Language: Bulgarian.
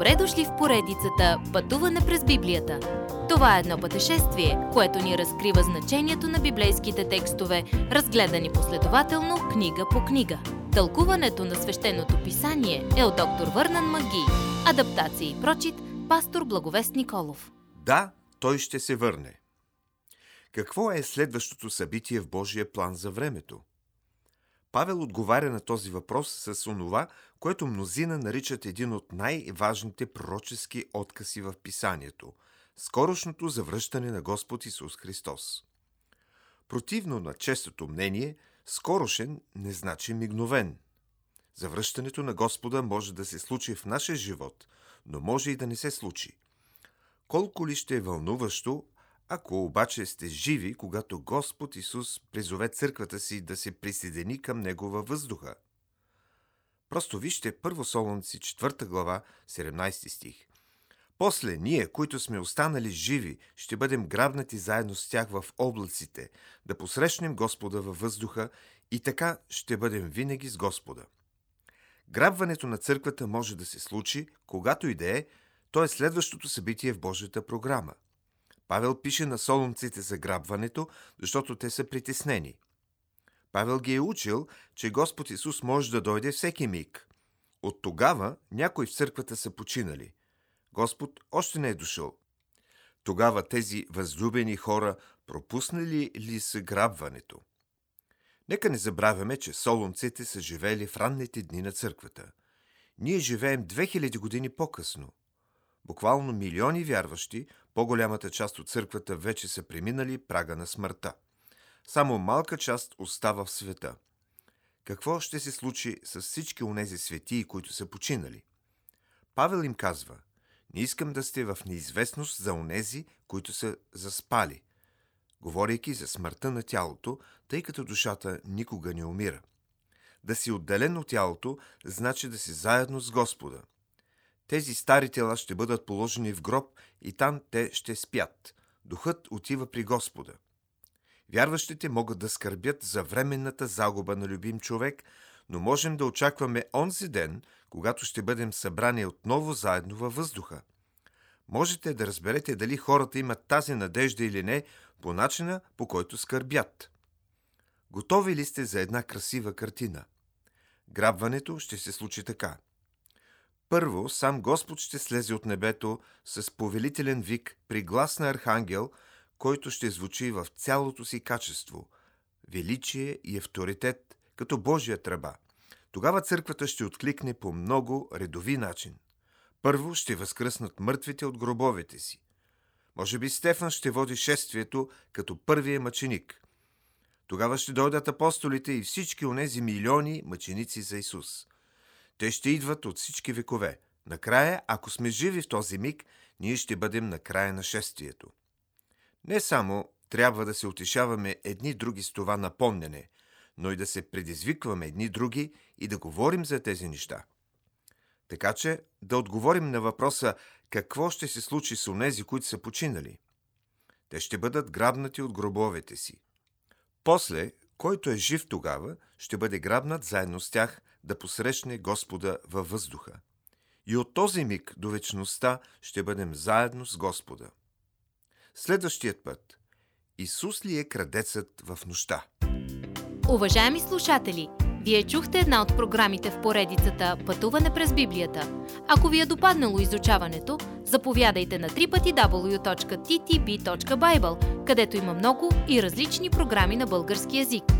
Добре дошли в поредицата Пътуване през Библията. Това е едно пътешествие, което ни разкрива значението на библейските текстове, разгледани последователно книга по книга. Тълкуването на свещеното писание е от доктор Върнан Маги. Адаптация и прочит, пастор Благовест Николов. Да, той ще се върне. Какво е следващото събитие в Божия план за времето? Павел отговаря на този въпрос с онова, което мнозина наричат един от най-важните пророчески откази в писанието – скорошното завръщане на Господ Исус Христос. Противно на честото мнение, скорошен не значи мигновен. Завръщането на Господа може да се случи в нашия живот, но може и да не се случи. Колко ли ще е вълнуващо, ако обаче сте живи, когато Господ Исус призове църквата си да се присъедини към Него във въздуха. Просто вижте Първо Солонци, 4 глава, 17 стих. После ние, които сме останали живи, ще бъдем грабнати заедно с тях в облаците, да посрещнем Господа във въздуха и така ще бъдем винаги с Господа. Грабването на църквата може да се случи, когато и да е, то е следващото събитие в Божията програма – Павел пише на солунците за грабването, защото те са притеснени. Павел ги е учил, че Господ Исус може да дойде всеки миг. От тогава някои в църквата са починали. Господ още не е дошъл. Тогава тези възлюбени хора пропуснали ли са грабването? Нека не забравяме, че солунците са живели в ранните дни на църквата. Ние живеем 2000 години по-късно. Буквално милиони вярващи, по-голямата част от църквата вече са преминали прага на смъртта. Само малка част остава в света. Какво ще се случи с всички онези светии, които са починали? Павел им казва, не искам да сте в неизвестност за онези, които са заспали, говорейки за смъртта на тялото, тъй като душата никога не умира. Да си отделен от тялото, значи да си заедно с Господа – тези стари тела ще бъдат положени в гроб и там те ще спят. Духът отива при Господа. Вярващите могат да скърбят за временната загуба на любим човек, но можем да очакваме онзи ден, когато ще бъдем събрани отново заедно във въздуха. Можете да разберете дали хората имат тази надежда или не по начина, по който скърбят. Готови ли сте за една красива картина? Грабването ще се случи така – първо, сам Господ ще слезе от небето с повелителен вик при глас на архангел, който ще звучи в цялото си качество – величие и авторитет, като Божия тръба. Тогава църквата ще откликне по много редови начин. Първо ще възкръснат мъртвите от гробовете си. Може би Стефан ще води шествието като първия мъченик. Тогава ще дойдат апостолите и всички онези милиони мъченици за Исус. Те ще идват от всички векове. Накрая, ако сме живи в този миг, ние ще бъдем на края на шествието. Не само трябва да се утешаваме едни други с това напомнене, но и да се предизвикваме едни други и да говорим за тези неща. Така че да отговорим на въпроса какво ще се случи с онези, които са починали. Те ще бъдат грабнати от гробовете си. После, който е жив тогава, ще бъде грабнат заедно с тях да посрещне Господа във въздуха. И от този миг до вечността ще бъдем заедно с Господа. Следващият път. Исус ли е крадецът в нощта? Уважаеми слушатели, вие чухте една от програмите в поредицата Пътуване през Библията. Ако ви е допаднало изучаването, заповядайте на www.ttb.bible, където има много и различни програми на български язик –